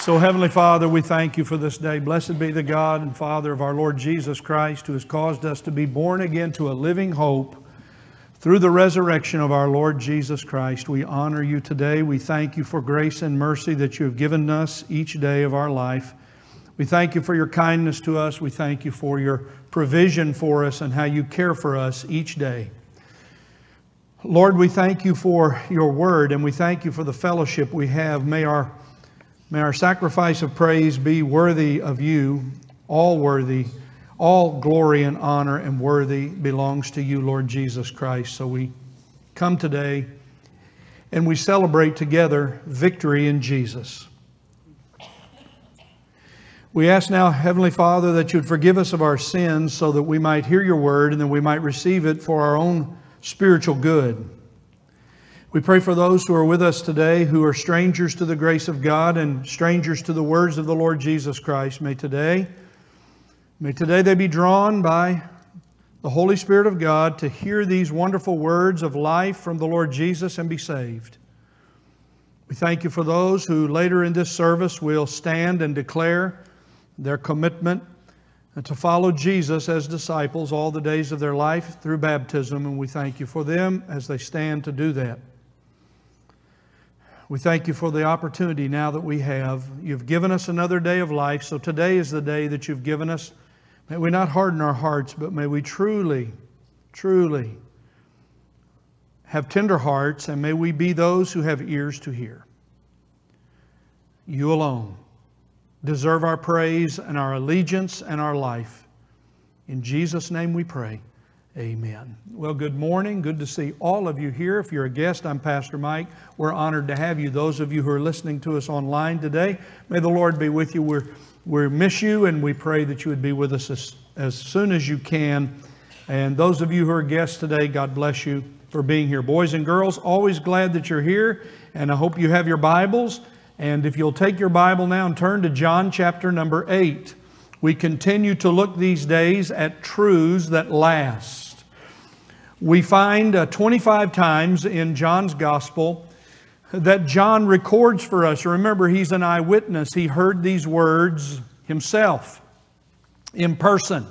So, Heavenly Father, we thank you for this day. Blessed be the God and Father of our Lord Jesus Christ, who has caused us to be born again to a living hope through the resurrection of our Lord Jesus Christ. We honor you today. We thank you for grace and mercy that you have given us each day of our life. We thank you for your kindness to us. We thank you for your provision for us and how you care for us each day. Lord, we thank you for your word and we thank you for the fellowship we have. May our May our sacrifice of praise be worthy of you, all worthy. All glory and honor and worthy belongs to you, Lord Jesus Christ. So we come today and we celebrate together victory in Jesus. We ask now, Heavenly Father, that you'd forgive us of our sins so that we might hear your word and that we might receive it for our own spiritual good. We pray for those who are with us today who are strangers to the grace of God and strangers to the words of the Lord Jesus Christ. May today, may today they be drawn by the Holy Spirit of God to hear these wonderful words of life from the Lord Jesus and be saved. We thank you for those who later in this service will stand and declare their commitment to follow Jesus as disciples all the days of their life through baptism, and we thank you for them as they stand to do that. We thank you for the opportunity now that we have. You've given us another day of life, so today is the day that you've given us. May we not harden our hearts, but may we truly, truly have tender hearts, and may we be those who have ears to hear. You alone deserve our praise and our allegiance and our life. In Jesus' name we pray. Amen. Well, good morning. Good to see all of you here. If you're a guest, I'm Pastor Mike. We're honored to have you. Those of you who are listening to us online today, may the Lord be with you. We're, we miss you, and we pray that you would be with us as, as soon as you can. And those of you who are guests today, God bless you for being here. Boys and girls, always glad that you're here, and I hope you have your Bibles. And if you'll take your Bible now and turn to John chapter number 8. We continue to look these days at truths that last. We find uh, 25 times in John's gospel that John records for us. Remember, he's an eyewitness. He heard these words himself in person.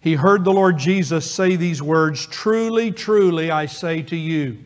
He heard the Lord Jesus say these words Truly, truly, I say to you.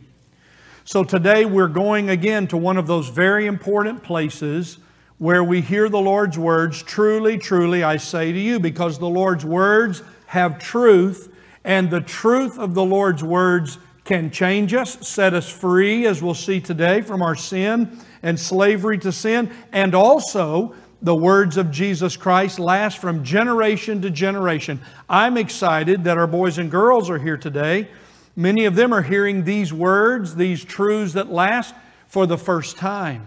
So today we're going again to one of those very important places where we hear the Lord's words, Truly, truly, I say to you, because the Lord's words have truth, and the truth of the Lord's words can change us, set us free, as we'll see today, from our sin and slavery to sin, and also the words of Jesus Christ last from generation to generation. I'm excited that our boys and girls are here today. Many of them are hearing these words, these truths that last, for the first time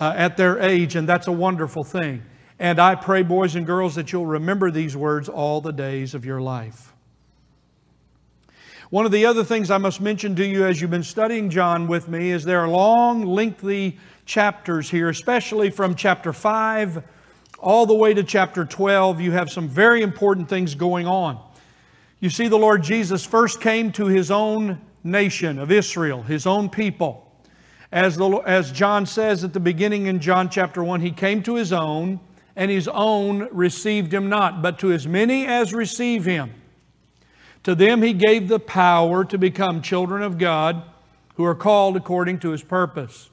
uh, at their age, and that's a wonderful thing. And I pray, boys and girls, that you'll remember these words all the days of your life. One of the other things I must mention to you as you've been studying John with me is there are long, lengthy chapters here, especially from chapter 5 all the way to chapter 12. You have some very important things going on. You see, the Lord Jesus first came to his own nation of Israel, his own people. As, the, as John says at the beginning in John chapter 1, he came to his own, and his own received him not. But to as many as receive him, to them he gave the power to become children of God who are called according to his purpose.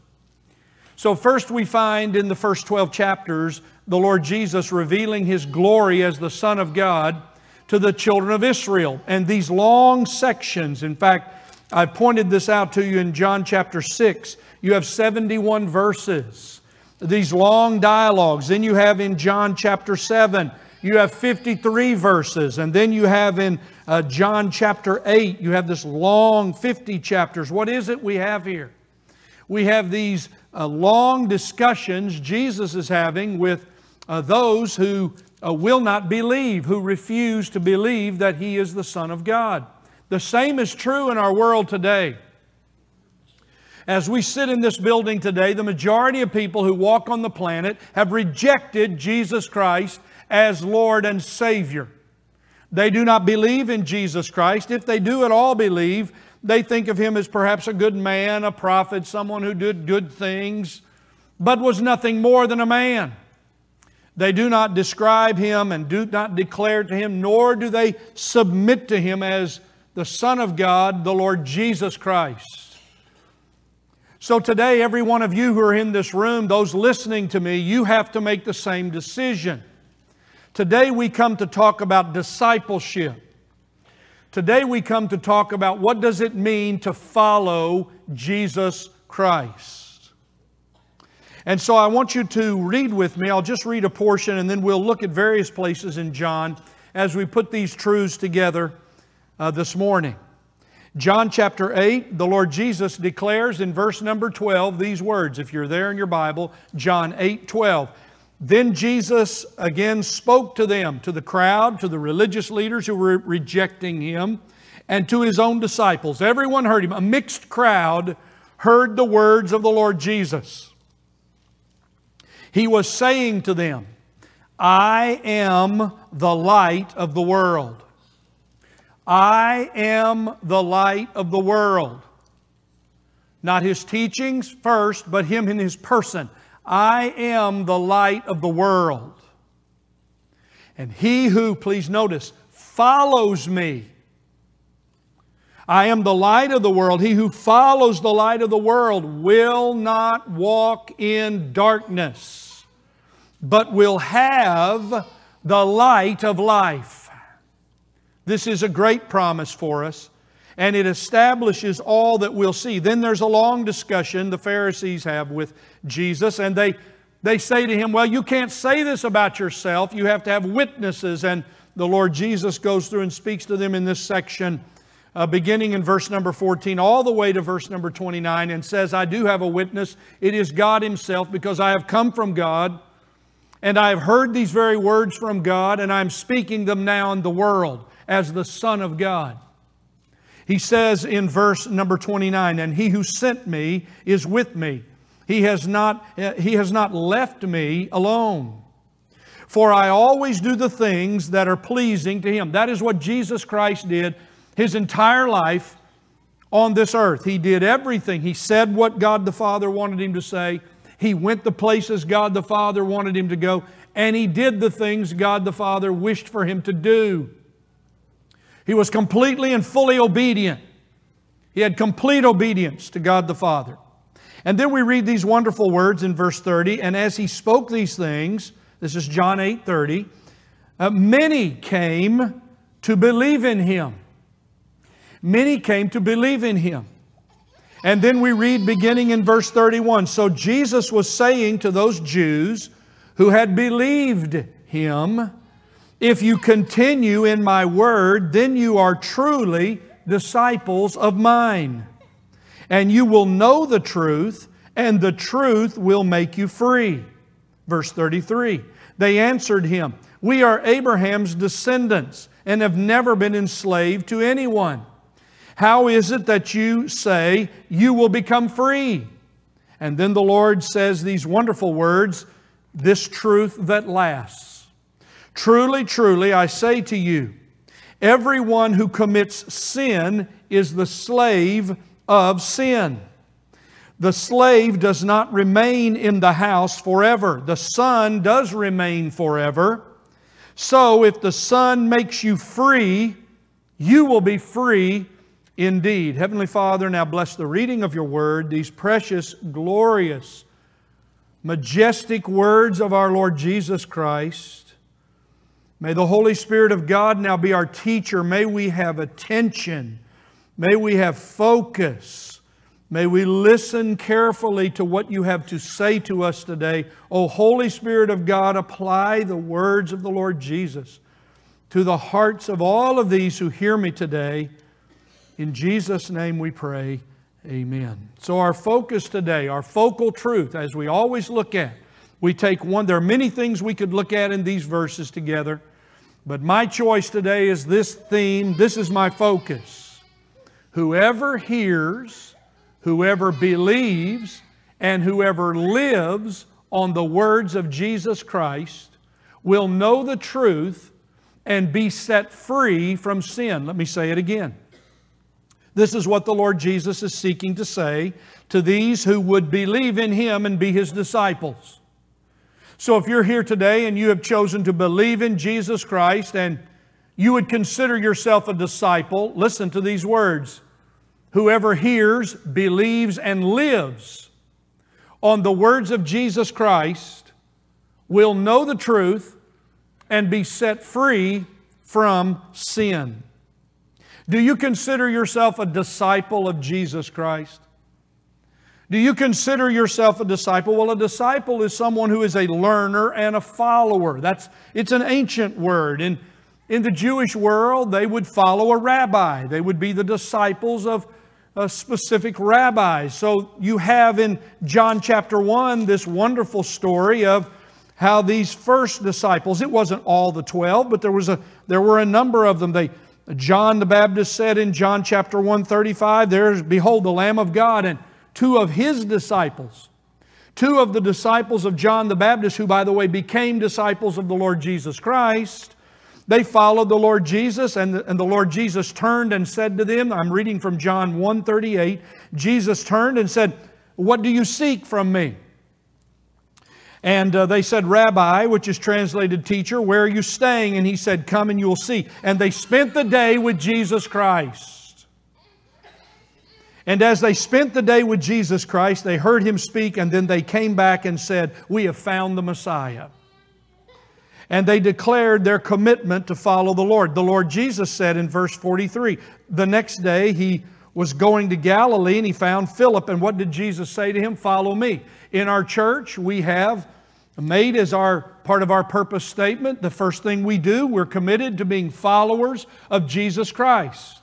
So, first we find in the first 12 chapters the Lord Jesus revealing his glory as the Son of God to the children of Israel. And these long sections, in fact, I pointed this out to you in John chapter 6. You have 71 verses, these long dialogues. Then you have in John chapter 7, you have 53 verses. And then you have in uh, John chapter 8, you have this long 50 chapters. What is it we have here? We have these uh, long discussions Jesus is having with uh, those who uh, will not believe, who refuse to believe that He is the Son of God. The same is true in our world today. As we sit in this building today, the majority of people who walk on the planet have rejected Jesus Christ as Lord and Savior. They do not believe in Jesus Christ. If they do at all believe, they think of Him as perhaps a good man, a prophet, someone who did good things. but was nothing more than a man. They do not describe him and do not declare to him, nor do they submit to him as the Son of God, the Lord Jesus Christ. So today, every one of you who are in this room, those listening to me, you have to make the same decision. Today, we come to talk about discipleship. Today, we come to talk about what does it mean to follow Jesus Christ. And so I want you to read with me. I'll just read a portion and then we'll look at various places in John as we put these truths together uh, this morning. John chapter 8, the Lord Jesus declares in verse number 12 these words. If you're there in your Bible, John 8 12. Then Jesus again spoke to them, to the crowd, to the religious leaders who were rejecting him, and to his own disciples. Everyone heard him. A mixed crowd heard the words of the Lord Jesus. He was saying to them, I am the light of the world. I am the light of the world. Not his teachings first, but him in his person. I am the light of the world. And he who, please notice, follows me. I am the light of the world. He who follows the light of the world will not walk in darkness but will have the light of life. This is a great promise for us, and it establishes all that we'll see. Then there's a long discussion the Pharisees have with Jesus, and they, they say to him, Well, you can't say this about yourself. You have to have witnesses. And the Lord Jesus goes through and speaks to them in this section. Uh, beginning in verse number 14, all the way to verse number 29, and says, I do have a witness. It is God Himself, because I have come from God. And I have heard these very words from God, and I'm speaking them now in the world as the Son of God. He says in verse number 29, And he who sent me is with me. He has not, he has not left me alone. For I always do the things that are pleasing to him. That is what Jesus Christ did his entire life on this earth. He did everything. He said what God the Father wanted him to say. He went the places God the Father wanted him to go, and he did the things God the Father wished for him to do. He was completely and fully obedient. He had complete obedience to God the Father. And then we read these wonderful words in verse 30, and as he spoke these things, this is John 8 30, uh, many came to believe in him. Many came to believe in him. And then we read beginning in verse 31 So Jesus was saying to those Jews who had believed him, If you continue in my word, then you are truly disciples of mine. And you will know the truth, and the truth will make you free. Verse 33 They answered him, We are Abraham's descendants and have never been enslaved to anyone. How is it that you say you will become free? And then the Lord says these wonderful words this truth that lasts. Truly, truly, I say to you, everyone who commits sin is the slave of sin. The slave does not remain in the house forever. The son does remain forever. So if the son makes you free, you will be free indeed. Heavenly Father, now bless the reading of your word, these precious, glorious, majestic words of our Lord Jesus Christ. May the Holy Spirit of God now be our teacher. May we have attention. May we have focus. May we listen carefully to what you have to say to us today. O Holy Spirit of God, apply the words of the Lord Jesus to the hearts of all of these who hear me today. In Jesus' name we pray, amen. So, our focus today, our focal truth, as we always look at, we take one, there are many things we could look at in these verses together, but my choice today is this theme. This is my focus. Whoever hears, whoever believes, and whoever lives on the words of Jesus Christ will know the truth and be set free from sin. Let me say it again. This is what the Lord Jesus is seeking to say to these who would believe in Him and be His disciples. So if you're here today and you have chosen to believe in Jesus Christ and you would consider yourself a disciple, listen to these words. Whoever hears, believes, and lives on the words of Jesus Christ will know the truth and be set free from sin. Do you consider yourself a disciple of Jesus Christ? Do you consider yourself a disciple? Well, a disciple is someone who is a learner and a follower. That's it's an ancient word. In, in the Jewish world, they would follow a rabbi. They would be the disciples of a specific rabbis. So you have in John chapter 1 this wonderful story of how these first disciples, it wasn't all the 12, but there was a there were a number of them. They John the Baptist said in John chapter 135, There's, behold, the Lamb of God, and two of his disciples, two of the disciples of John the Baptist, who, by the way, became disciples of the Lord Jesus Christ, they followed the Lord Jesus, and the, and the Lord Jesus turned and said to them, I'm reading from John 138, Jesus turned and said, What do you seek from me? And uh, they said, Rabbi, which is translated teacher, where are you staying? And he said, Come and you'll see. And they spent the day with Jesus Christ. And as they spent the day with Jesus Christ, they heard him speak, and then they came back and said, We have found the Messiah. And they declared their commitment to follow the Lord. The Lord Jesus said in verse 43 the next day he was going to Galilee and he found Philip. And what did Jesus say to him? Follow me. In our church, we have made as our part of our purpose statement the first thing we do, we're committed to being followers of Jesus Christ.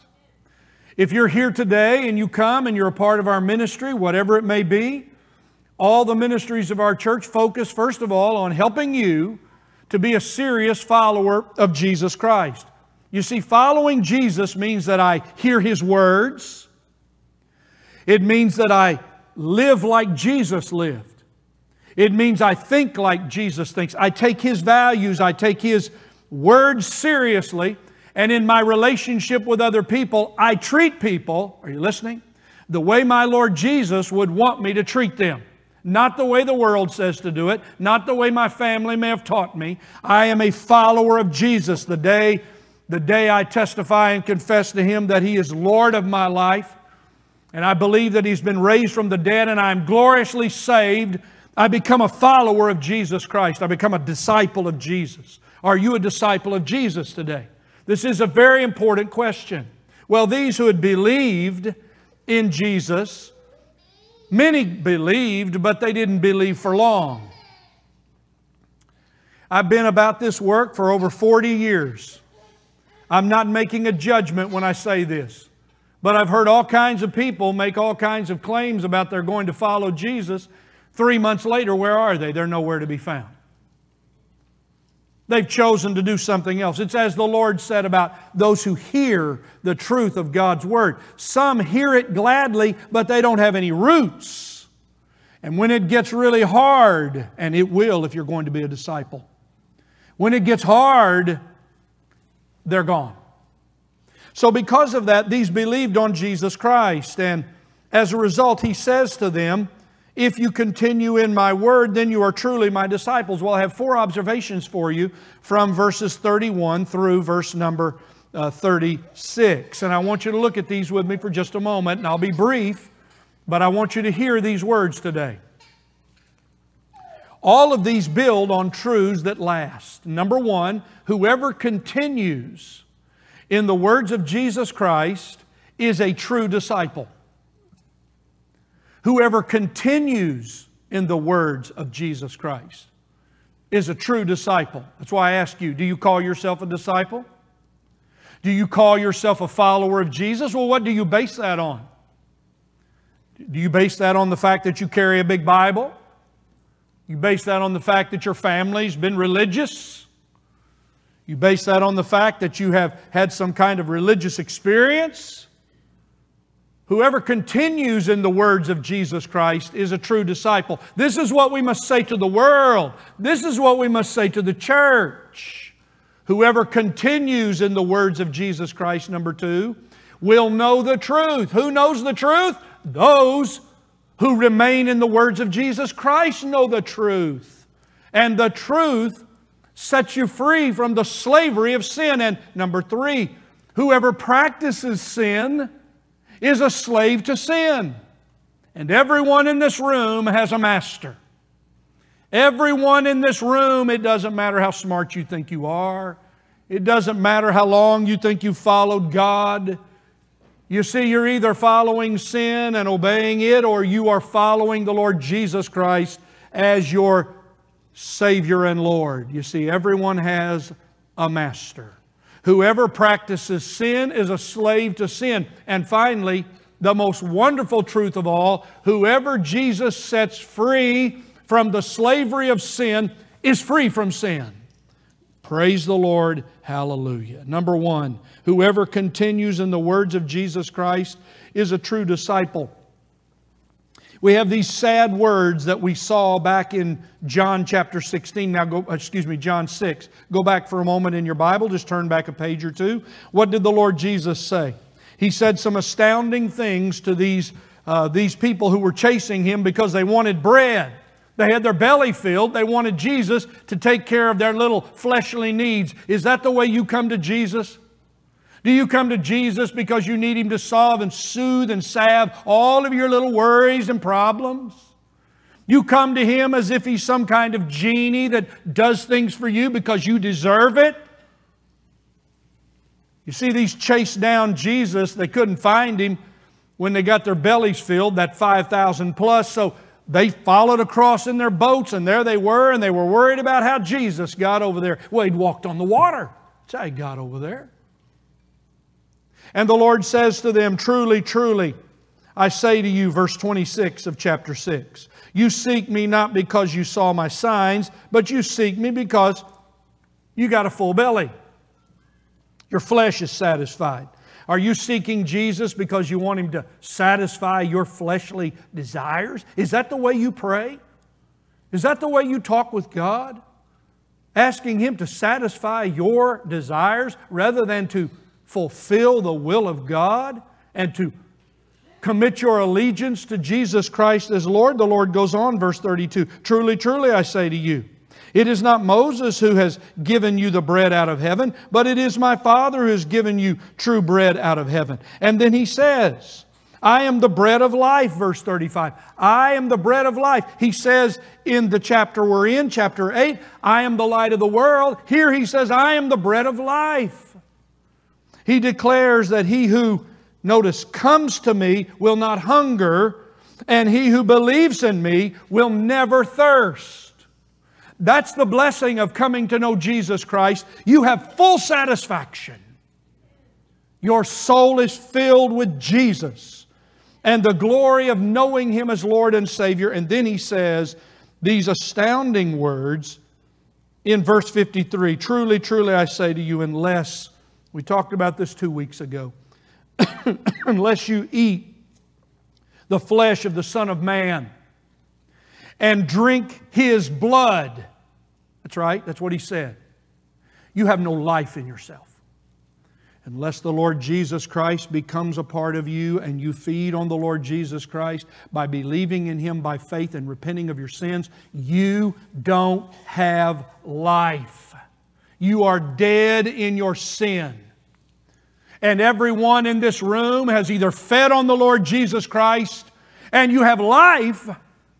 If you're here today and you come and you're a part of our ministry, whatever it may be, all the ministries of our church focus, first of all, on helping you to be a serious follower of Jesus Christ. You see, following Jesus means that I hear His words, it means that I live like Jesus lived. It means I think like Jesus thinks. I take His values, I take His words seriously, and in my relationship with other people, I treat people, are you listening? The way my Lord Jesus would want me to treat them. Not the way the world says to do it, not the way my family may have taught me. I am a follower of Jesus. The day, the day I testify and confess to Him that He is Lord of my life, and I believe that He's been raised from the dead and I'm gloriously saved, I become a follower of Jesus Christ. I become a disciple of Jesus. Are you a disciple of Jesus today? This is a very important question. Well, these who had believed in Jesus, many believed, but they didn't believe for long. I've been about this work for over 40 years. I'm not making a judgment when I say this. But I've heard all kinds of people make all kinds of claims about they're going to follow Jesus. Three months later, where are they? They're nowhere to be found. They've chosen to do something else. It's as the Lord said about those who hear the truth of God's Word. Some hear it gladly, but they don't have any roots. And when it gets really hard, and it will if you're going to be a disciple, when it gets hard, they're gone. So, because of that, these believed on Jesus Christ. And as a result, he says to them, If you continue in my word, then you are truly my disciples. Well, I have four observations for you from verses 31 through verse number uh, 36. And I want you to look at these with me for just a moment, and I'll be brief, but I want you to hear these words today. All of these build on truths that last. Number one, whoever continues in the words of Jesus Christ, is a true disciple. Whoever continues in the words of Jesus Christ is a true disciple. That's why I ask you do you call yourself a disciple? Do you call yourself a follower of Jesus? Well, what do you base that on? Do you base that on the fact that you carry a big Bible? You base that on the fact that your family's been religious? You base that on the fact that you have had some kind of religious experience. Whoever continues in the words of Jesus Christ is a true disciple. This is what we must say to the world. This is what we must say to the church. Whoever continues in the words of Jesus Christ, number two, will know the truth. Who knows the truth? Those who remain in the words of Jesus Christ know the truth. And the truth sets you free from the slavery of sin. And number three, whoever practices sin is a slave to sin. And everyone in this room has a master. Everyone in this room, it doesn't matter how smart you think you are, it doesn't matter how long you think you've followed God. You see, you're either following sin and obeying it, or you are following the Lord Jesus Christ as your Savior and Lord. You see, everyone has a master. Whoever practices sin is a slave to sin. And finally, the most wonderful truth of all whoever Jesus sets free from the slavery of sin is free from sin. Praise the Lord. Hallelujah. Number one, whoever continues in the words of Jesus Christ is a true disciple. We have these sad words that we saw back in John chapter 16. Now go, excuse me, John 6. Go back for a moment in your Bible, just turn back a page or two. What did the Lord Jesus say? He said some astounding things to these, uh, these people who were chasing him because they wanted bread. They had their belly filled. They wanted Jesus to take care of their little fleshly needs. Is that the way you come to Jesus? Do you come to Jesus because you need Him to solve and soothe and salve all of your little worries and problems? You come to Him as if He's some kind of genie that does things for you because you deserve it? You see, these chased down Jesus, they couldn't find Him when they got their bellies filled, that 5,000 plus. So they followed across in their boats, and there they were, and they were worried about how Jesus got over there. Well, he'd walked on the water. That's how he got over there. And the Lord says to them, Truly, truly, I say to you, verse 26 of chapter 6, you seek me not because you saw my signs, but you seek me because you got a full belly. Your flesh is satisfied. Are you seeking Jesus because you want Him to satisfy your fleshly desires? Is that the way you pray? Is that the way you talk with God? Asking Him to satisfy your desires rather than to fulfill the will of God and to commit your allegiance to Jesus Christ as Lord? The Lord goes on, verse 32 Truly, truly, I say to you, it is not Moses who has given you the bread out of heaven, but it is my Father who has given you true bread out of heaven. And then he says, I am the bread of life, verse 35. I am the bread of life. He says in the chapter we're in, chapter 8, I am the light of the world. Here he says, I am the bread of life. He declares that he who, notice, comes to me will not hunger, and he who believes in me will never thirst. That's the blessing of coming to know Jesus Christ. You have full satisfaction. Your soul is filled with Jesus and the glory of knowing Him as Lord and Savior. And then He says these astounding words in verse 53 Truly, truly, I say to you, unless, we talked about this two weeks ago, unless you eat the flesh of the Son of Man, and drink his blood. That's right, that's what he said. You have no life in yourself. Unless the Lord Jesus Christ becomes a part of you and you feed on the Lord Jesus Christ by believing in Him by faith and repenting of your sins, you don't have life. You are dead in your sin. And everyone in this room has either fed on the Lord Jesus Christ and you have life,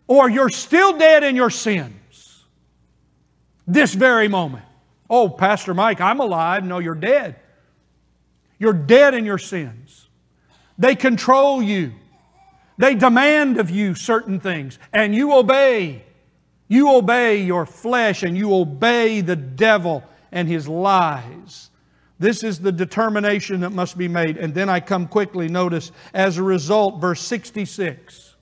or you're still dead in your sins. This very moment. Oh, Pastor Mike, I'm alive. No, you're dead. You're dead in your sins. They control you. They demand of you certain things, and you obey. You obey your flesh and you obey the devil and his lies. This is the determination that must be made. And then I come quickly, notice, as a result, verse 66.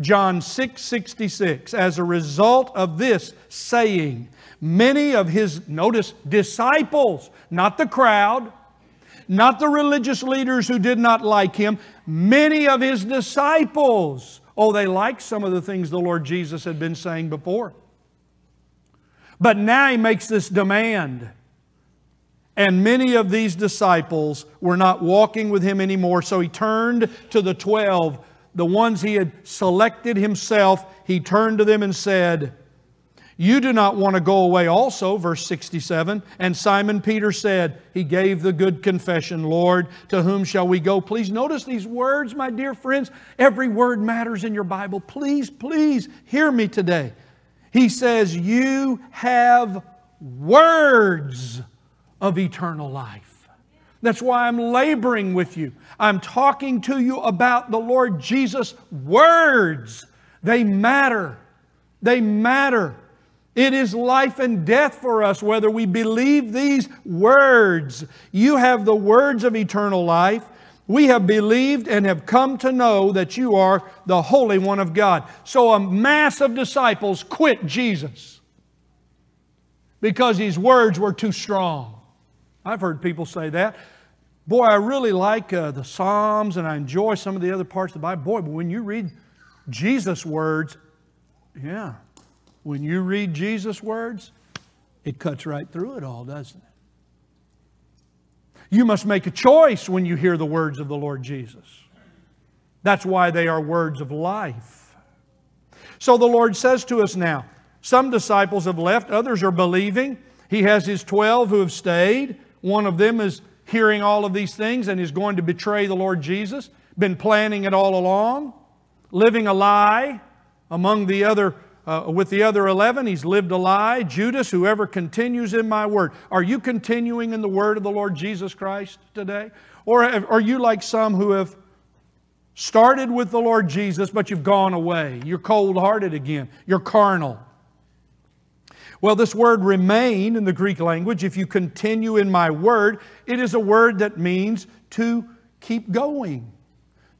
John 6 66. As a result of this saying, many of his, notice, disciples, not the crowd, not the religious leaders who did not like him, many of his disciples, oh, they liked some of the things the Lord Jesus had been saying before. But now he makes this demand. And many of these disciples were not walking with him anymore. So he turned to the twelve, the ones he had selected himself. He turned to them and said, You do not want to go away also, verse 67. And Simon Peter said, He gave the good confession, Lord, to whom shall we go? Please notice these words, my dear friends. Every word matters in your Bible. Please, please hear me today. He says, You have words of eternal life. That's why I'm laboring with you. I'm talking to you about the Lord Jesus' words. They matter. They matter. It is life and death for us whether we believe these words. You have the words of eternal life. We have believed and have come to know that you are the Holy One of God. So a mass of disciples quit Jesus because his words were too strong. I've heard people say that. Boy, I really like uh, the Psalms and I enjoy some of the other parts of the Bible. Boy, but when you read Jesus' words, yeah, when you read Jesus' words, it cuts right through it all, doesn't it? You must make a choice when you hear the words of the Lord Jesus. That's why they are words of life. So the Lord says to us now some disciples have left, others are believing. He has his 12 who have stayed. One of them is hearing all of these things and is going to betray the Lord Jesus, been planning it all along, living a lie among the other. Uh, with the other 11, he's lived a lie. Judas, whoever continues in my word. Are you continuing in the word of the Lord Jesus Christ today? Or are you like some who have started with the Lord Jesus, but you've gone away? You're cold hearted again. You're carnal. Well, this word remain in the Greek language, if you continue in my word, it is a word that means to keep going,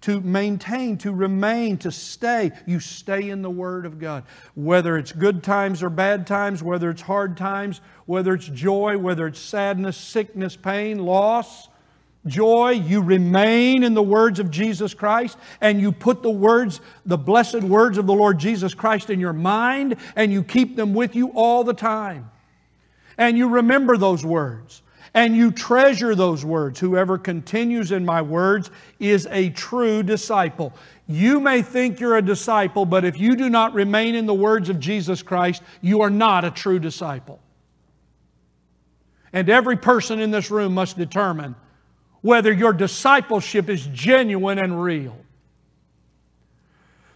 to maintain, to remain, to stay. You stay in the word of God. Whether it's good times or bad times, whether it's hard times, whether it's joy, whether it's sadness, sickness, pain, loss, joy, you remain in the words of Jesus Christ, and you put the words, the blessed words of the Lord Jesus Christ in your mind, and you keep them with you all the time. And you remember those words, and you treasure those words. Whoever continues in my words is a true disciple. You may think you're a disciple, but if you do not remain in the words of Jesus Christ, you are not a true disciple. And every person in this room must determine whether your discipleship is genuine and real.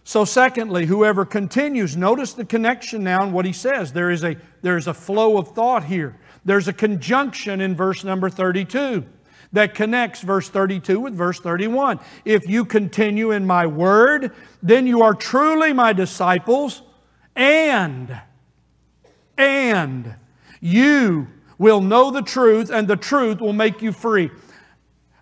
So, secondly, whoever continues, notice the connection now in what he says. There is a, there is a flow of thought here. There's a conjunction in verse number 32 that connects verse 32 with verse 31. If you continue in my word, then you are truly my disciples, and, and you will know the truth, and the truth will make you free.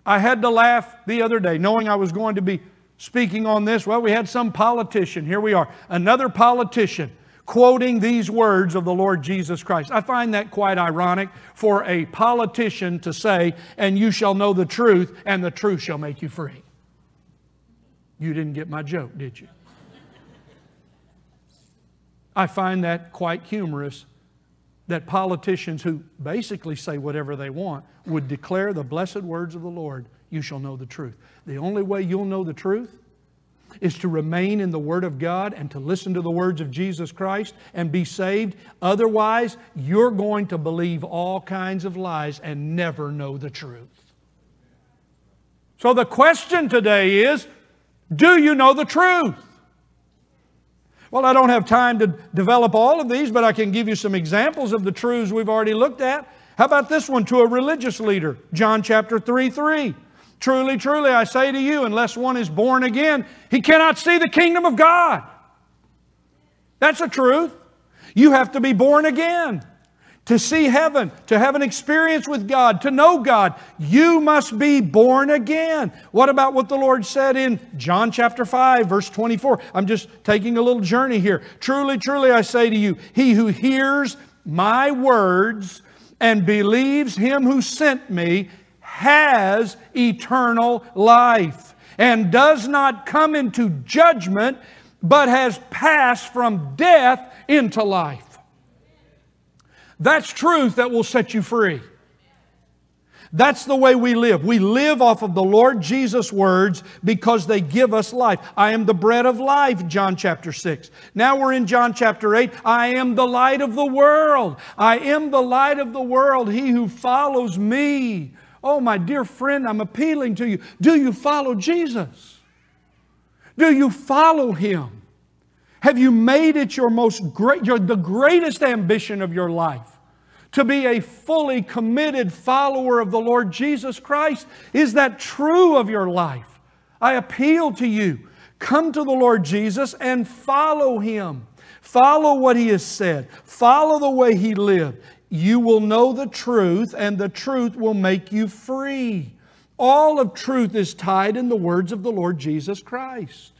I had to laugh the other day, knowing I was going to be speaking on this. Well, we had some politician, here we are, another politician quoting these words of the Lord Jesus Christ. I find that quite ironic for a politician to say, And you shall know the truth, and the truth shall make you free. You didn't get my joke, did you? I find that quite humorous that politicians who basically say whatever they want would declare the blessed words of the Lord, you shall know the truth. The only way you'll know the truth is to remain in the Word of God and to listen to the words of Jesus Christ and be saved. Otherwise, you're going to believe all kinds of lies and never know the truth. So the question today is do you know the truth? Well, I don't have time to develop all of these, but I can give you some examples of the truths we've already looked at. How about this one to a religious leader? John chapter 3 3. Truly, truly, I say to you, unless one is born again, he cannot see the kingdom of God. That's a truth. You have to be born again to see heaven, to have an experience with God, to know God, you must be born again. What about what the Lord said in John chapter 5, verse 24? I'm just taking a little journey here. Truly, truly, I say to you, he who hears my words and believes him who sent me has eternal life and does not come into judgment, but has passed from death into life. That's truth that will set you free. That's the way we live. We live off of the Lord Jesus' words because they give us life. I am the bread of life, John chapter 6. Now we're in John chapter 8. I am the light of the world. I am the light of the world. He who follows me. Oh, my dear friend, I'm appealing to you. Do you follow Jesus? Do you follow Him? Have you made it your most great, your, the greatest ambition of your life? to be a fully committed follower of the Lord Jesus Christ? Is that true of your life? I appeal to you. Come to the Lord Jesus and follow Him. Follow what He has said. Follow the way He lived. You will know the truth, and the truth will make you free. All of truth is tied in the words of the Lord Jesus Christ.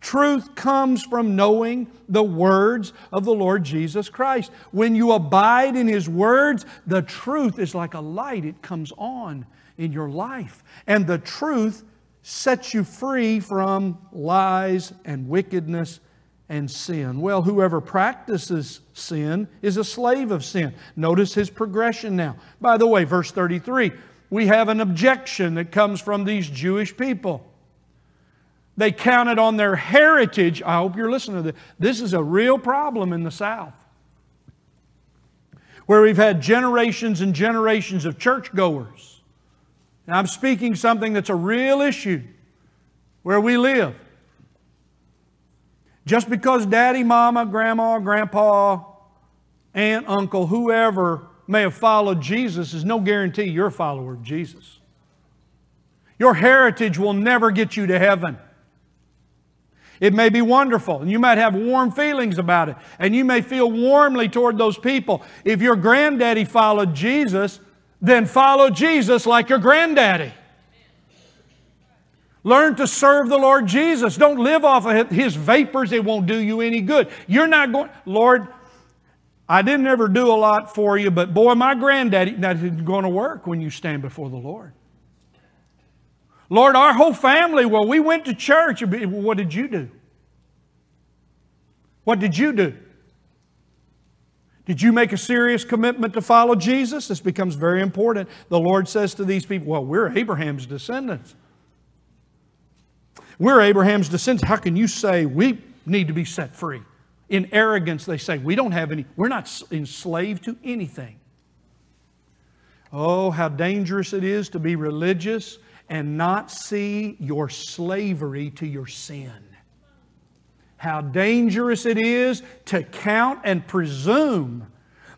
Truth comes from knowing the words of the Lord Jesus Christ. When you abide in His words, the truth is like a light, it comes on in your life. And the truth sets you free from lies and wickedness and sin. Well, whoever practices sin is a slave of sin. Notice his progression now. By the way, verse 33, we have an objection that comes from these Jewish people. They counted on their heritage. I hope you're listening to this. This is a real problem in the South where we've had generations and generations of churchgoers. And I'm speaking something that's a real issue where we live. Just because daddy, mama, grandma, grandpa, aunt, uncle, whoever may have followed Jesus is no guarantee you're a follower of Jesus. Your heritage will never get you to heaven. It may be wonderful, and you might have warm feelings about it, and you may feel warmly toward those people. If your granddaddy followed Jesus, then follow Jesus like your granddaddy. Learn to serve the Lord Jesus. Don't live off of his vapors, it won't do you any good. You're not going, Lord, I didn't ever do a lot for you, but boy, my granddaddy, that isn't going to work when you stand before the Lord. Lord, our whole family, well, we went to church. What did you do? What did you do? Did you make a serious commitment to follow Jesus? This becomes very important. The Lord says to these people, Well, we're Abraham's descendants. We're Abraham's descendants. How can you say we need to be set free? In arrogance, they say, We don't have any, we're not enslaved to anything. Oh, how dangerous it is to be religious and not see your slavery to your sin. How dangerous it is to count and presume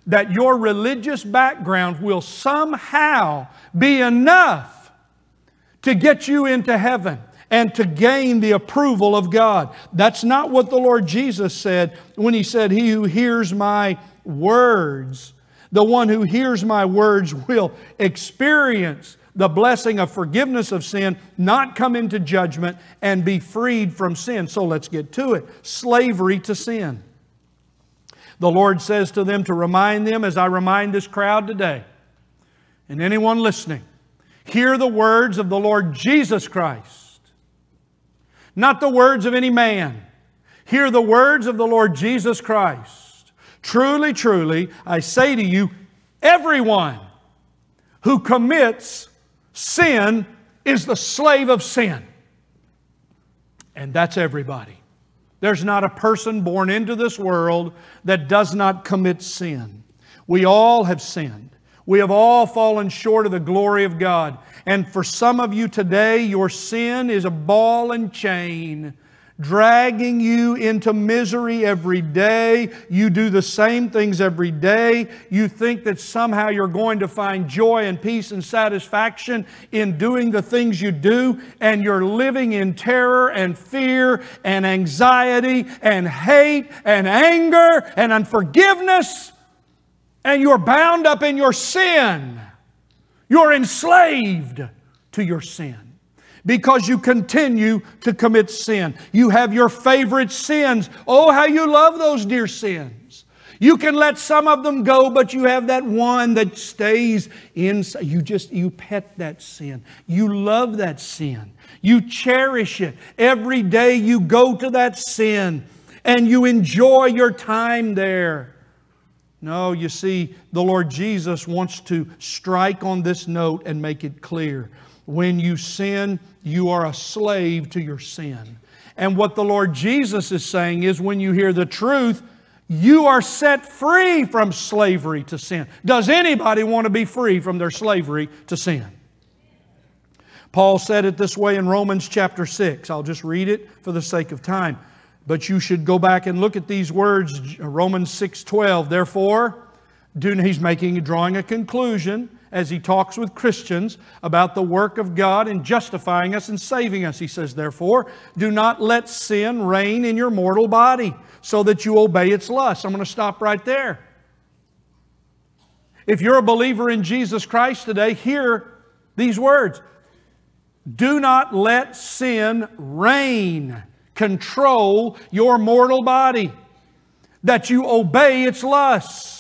that your religious background will somehow be enough to get you into heaven and to gain the approval of God. That's not what the Lord Jesus said when He said, He who hears my words, the one who hears my words will experience the blessing of forgiveness of sin, not come into judgment, and be freed from sin. So let's get to it slavery to sin. The Lord says to them to remind them, as I remind this crowd today, and anyone listening, hear the words of the Lord Jesus Christ, not the words of any man. Hear the words of the Lord Jesus Christ. Truly, truly, I say to you, everyone who commits Sin is the slave of sin. And that's everybody. There's not a person born into this world that does not commit sin. We all have sinned. We have all fallen short of the glory of God. And for some of you today, your sin is a ball and chain dragging you into misery every day. You do the same things every day. You think that somehow you're going to find joy and peace and satisfaction in doing the things you do, and you're living in terror and fear and anxiety and hate and anger and unforgiveness, and you're bound up in your sin. You're enslaved to your sin because you continue to commit sin. You have your favorite sins. Oh, how you love those dear sins. You can let some of them go, but you have that one that stays inside. You just, you pet that sin. You love that sin. You cherish it. Every day you go to that sin and you enjoy your time there. No, you see, the Lord Jesus wants to strike on this note and make it clear. When you sin, you are a slave to your sin. And what the Lord Jesus is saying is when you hear the truth, you are set free from slavery to sin. Does anybody want to be free from their slavery to sin? Paul said it this way in Romans chapter 6. I'll just read it for the sake of time. But you should go back and look at these words, Romans 6:12. Therefore, do, he's making drawing a conclusion as he talks with Christians about the work of God in justifying us and saving us. He says, Therefore, do not let sin reign in your mortal body so that you obey its lusts. I'm going to stop right there. If you're a believer in Jesus Christ today, hear these words Do not let sin reign control your mortal body, that you obey its lusts.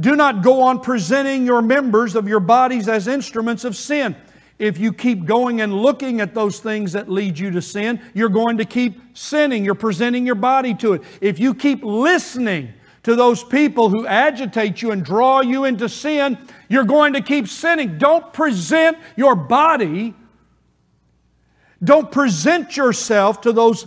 Do not go on presenting your members of your bodies as instruments of sin. If you keep going and looking at those things that lead you to sin, you're going to keep sinning. You're presenting your body to it. If you keep listening to those people who agitate you and draw you into sin, you're going to keep sinning. Don't present your body don't present yourself to those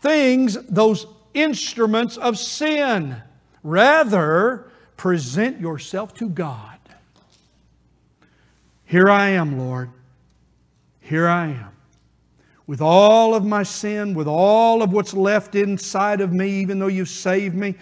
things, those instruments of sin. Rather, present yourself to God. Here I am, Lord. Here I am. With all of my sin, with all of what's left inside of me, even though you've saved me,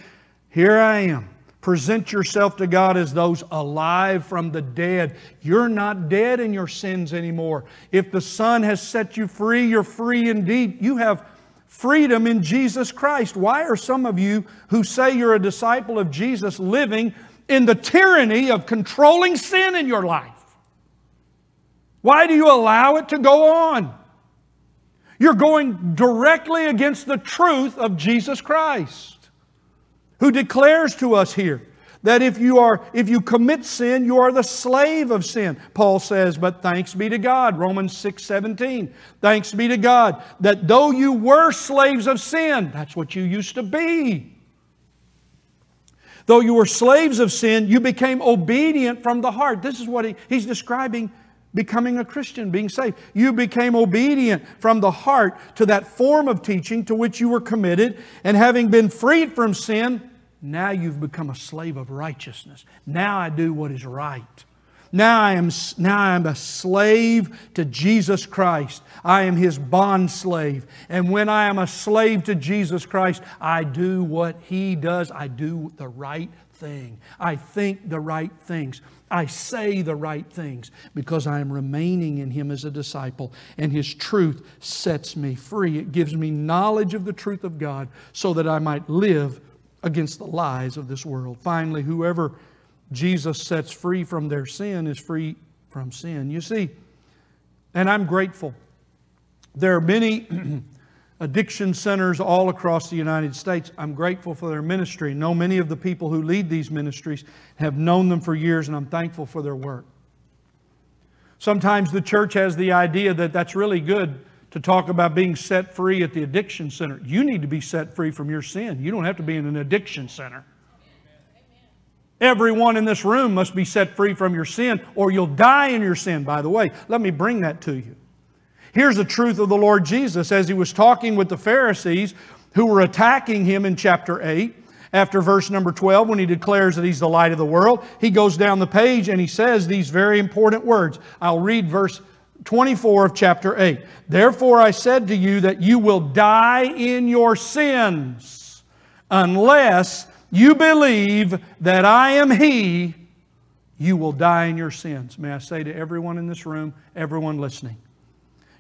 here I am. Present yourself to God as those alive from the dead. You're not dead in your sins anymore. If the Son has set you free, you're free indeed. You have freedom in Jesus Christ. Why are some of you who say you're a disciple of Jesus living in the tyranny of controlling sin in your life? Why do you allow it to go on? You're going directly against the truth of Jesus Christ who declares to us here that if you are if you commit sin you are the slave of sin. Paul says but thanks be to god romans 6 17 thanks be to god that though you were slaves of sin that's what you used to be. Though you were slaves of sin you became obedient from the heart. This is what he, he's describing becoming a Christian, being saved. You became obedient from the heart to that form of teaching to which you were committed, and having been freed from sin, now you've become a slave of righteousness. Now I do what is right. Now I am, now I am a slave to Jesus Christ. I am his bond slave. And when I am a slave to Jesus Christ, I do what he does. I do the right thing. I think the right things. I say the right things because I am remaining in him as a disciple. And his truth sets me free. It gives me knowledge of the truth of God so that I might live against the lies of this world. Finally, whoever Jesus sets free from their sin is free from sin. You see, and I'm grateful. There are many addiction centers all across the United States. I'm grateful for their ministry. Know many of the people who lead these ministries have known them for years, and I'm thankful for their work. Sometimes the church has the idea that that's really good to talk about being set free at the addiction center. You need to be set free from your sin. You don't have to be in an addiction center. Everyone in this room must be set free from your sin, or you'll die in your sin, by the way. Let me bring that to you. Here's the truth of the Lord Jesus as he was talking with the Pharisees who were attacking him in chapter 8. After verse number 12, when he declares that he's the light of the world, he goes down the page and he says these very important words. I'll read verse 24 of chapter 8. Therefore I said to you that you will die in your sins unless you believe that I am He, you will die in your sins. May I say to everyone in this room, everyone listening,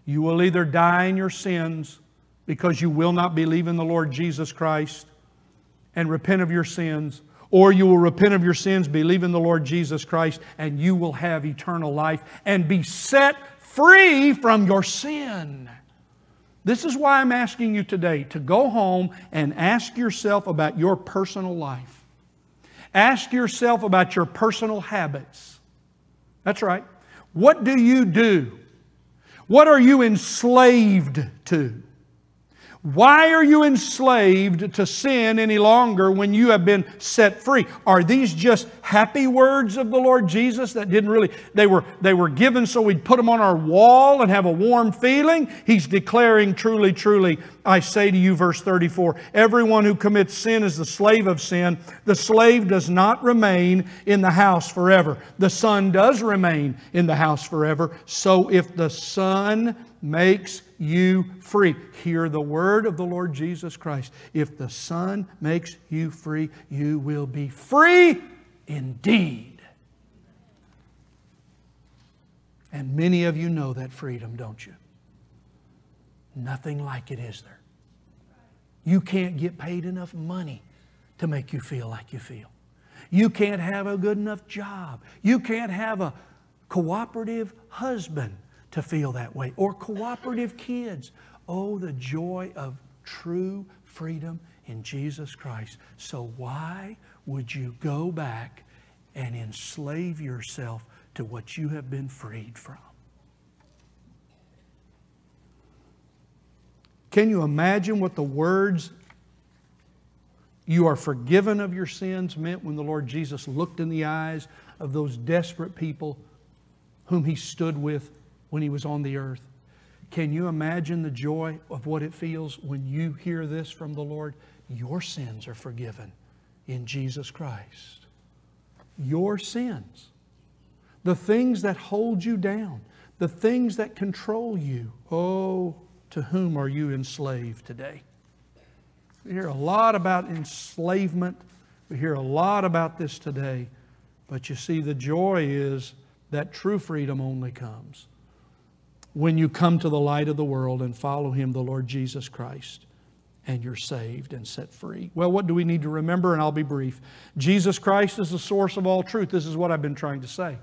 you will either die in your sins because you will not believe in the Lord Jesus Christ and repent of your sins, or you will repent of your sins, believe in the Lord Jesus Christ, and you will have eternal life and be set free from your sin. This is why I'm asking you today to go home and ask yourself about your personal life. Ask yourself about your personal habits. That's right. What do you do? What are you enslaved to? Why are you enslaved to sin any longer when you have been set free? Are these just happy words of the Lord Jesus that didn't really, they were, they were given so we'd put them on our wall and have a warm feeling? He's declaring, truly, truly, I say to you, verse 34, everyone who commits sin is the slave of sin. The slave does not remain in the house forever. The son does remain in the house forever. So if the son makes you free. Hear the word of the Lord Jesus Christ. If the Son makes you free, you will be free indeed. And many of you know that freedom, don't you? Nothing like it, is there? You can't get paid enough money to make you feel like you feel. You can't have a good enough job. You can't have a cooperative husband to feel that way, or cooperative kids. Oh, the joy of true freedom in Jesus Christ. So, why would you go back and enslave yourself to what you have been freed from? Can you imagine what the words you are forgiven of your sins meant when the Lord Jesus looked in the eyes of those desperate people whom he stood with when he was on the earth. Can you imagine the joy of what it feels when you hear this from the Lord? Your sins are forgiven in Jesus Christ. Your sins. The things that hold you down, the things that control you. Oh, to whom are you enslaved today? We hear a lot about enslavement. We hear a lot about this today. But you see, the joy is that true freedom only comes when you come to the light of the world and follow Him, the Lord Jesus Christ, and you're saved and set free. Well, what do we need to remember? And I'll be brief. Jesus Christ is the source of all truth. This is what I've been trying to say.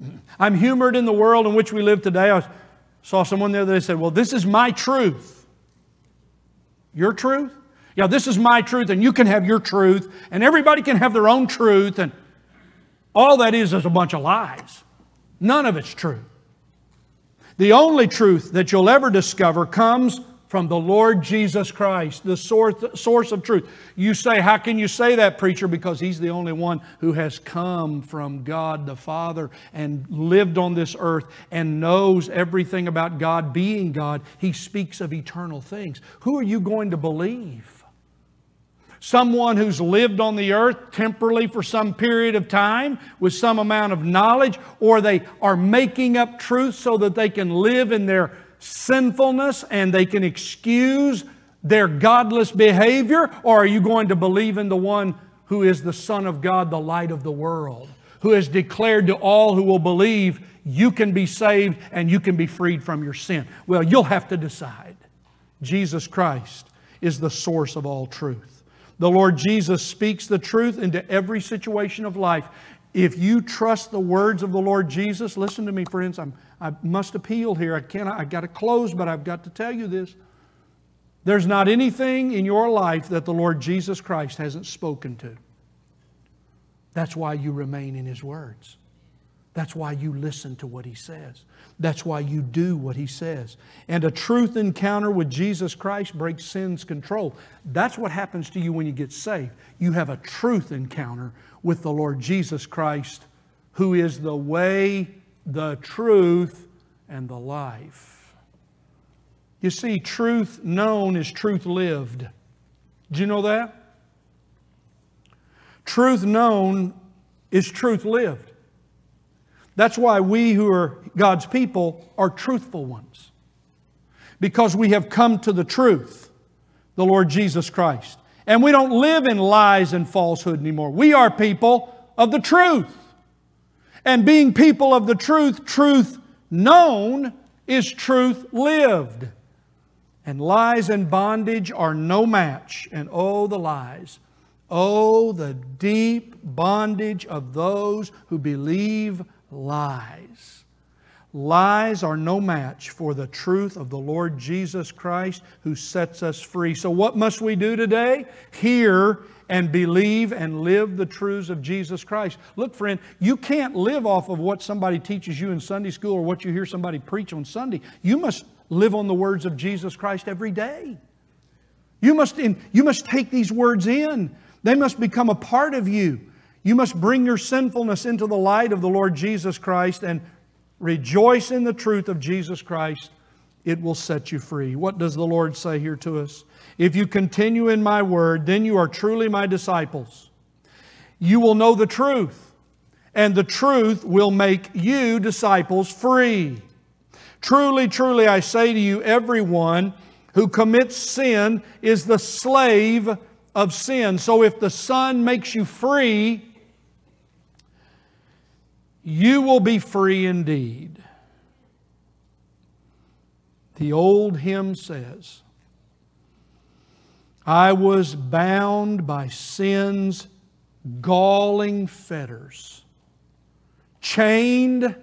I'm humored in the world in which we live today. I saw someone there that said, Well, this is my truth. Your truth? Yeah, this is my truth, and you can have your truth, and everybody can have their own truth, and all that is is a bunch of lies. None of it's true. The only truth that you'll ever discover comes from the Lord Jesus Christ, the source, source of truth. You say, How can you say that, preacher? Because He's the only one who has come from God the Father and lived on this earth and knows everything about God being God. He speaks of eternal things. Who are you going to believe? Someone who's lived on the earth temporally for some period of time with some amount of knowledge, or they are making up truth so that they can live in their sinfulness and they can excuse their godless behavior? Or are you going to believe in the one who is the Son of God, the light of the world, who has declared to all who will believe, you can be saved and you can be freed from your sin? Well, you'll have to decide. Jesus Christ is the source of all truth. The Lord Jesus speaks the truth into every situation of life. If you trust the words of the Lord Jesus, listen to me, friends. I'm, I must appeal here. I can't. I got to close, but I've got to tell you this. There's not anything in your life that the Lord Jesus Christ hasn't spoken to. That's why you remain in His words. That's why you listen to what He says. That's why you do what He says. And a truth encounter with Jesus Christ breaks sin's control. That's what happens to you when you get saved. You have a truth encounter with the Lord Jesus Christ, who is the way, the truth, and the life. You see, truth known is truth lived. Do you know that? Truth known is truth lived. That's why we who are God's people are truthful ones. Because we have come to the truth, the Lord Jesus Christ. And we don't live in lies and falsehood anymore. We are people of the truth. And being people of the truth, truth known is truth lived. And lies and bondage are no match. And oh, the lies. Oh, the deep bondage of those who believe lies. Lies are no match for the truth of the Lord Jesus Christ who sets us free. So, what must we do today? Hear and believe and live the truths of Jesus Christ. Look, friend, you can't live off of what somebody teaches you in Sunday school or what you hear somebody preach on Sunday. You must live on the words of Jesus Christ every day. You must, in, you must take these words in, they must become a part of you. You must bring your sinfulness into the light of the Lord Jesus Christ and rejoice in the truth of Jesus Christ. It will set you free. What does the Lord say here to us? If you continue in my word, then you are truly my disciples. You will know the truth, and the truth will make you disciples free. Truly, truly, I say to you, everyone who commits sin is the slave of sin. So if the Son makes you free, you will be free indeed. The old hymn says, I was bound by sin's galling fetters, chained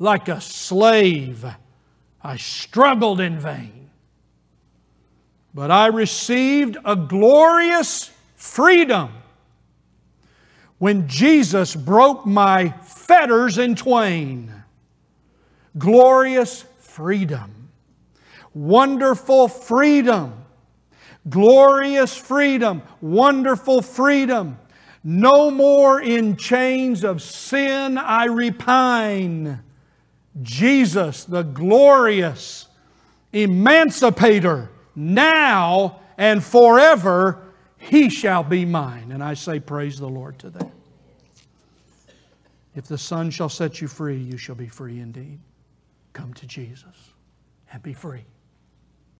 like a slave. I struggled in vain. But I received a glorious freedom when Jesus broke my fetters in twain. Glorious freedom. Wonderful freedom glorious freedom, wonderful freedom. No more in chains of sin I repine. Jesus, the glorious emancipator, now and forever, he shall be mine. And I say, Praise the Lord to that. If the Son shall set you free, you shall be free indeed. Come to Jesus and be free.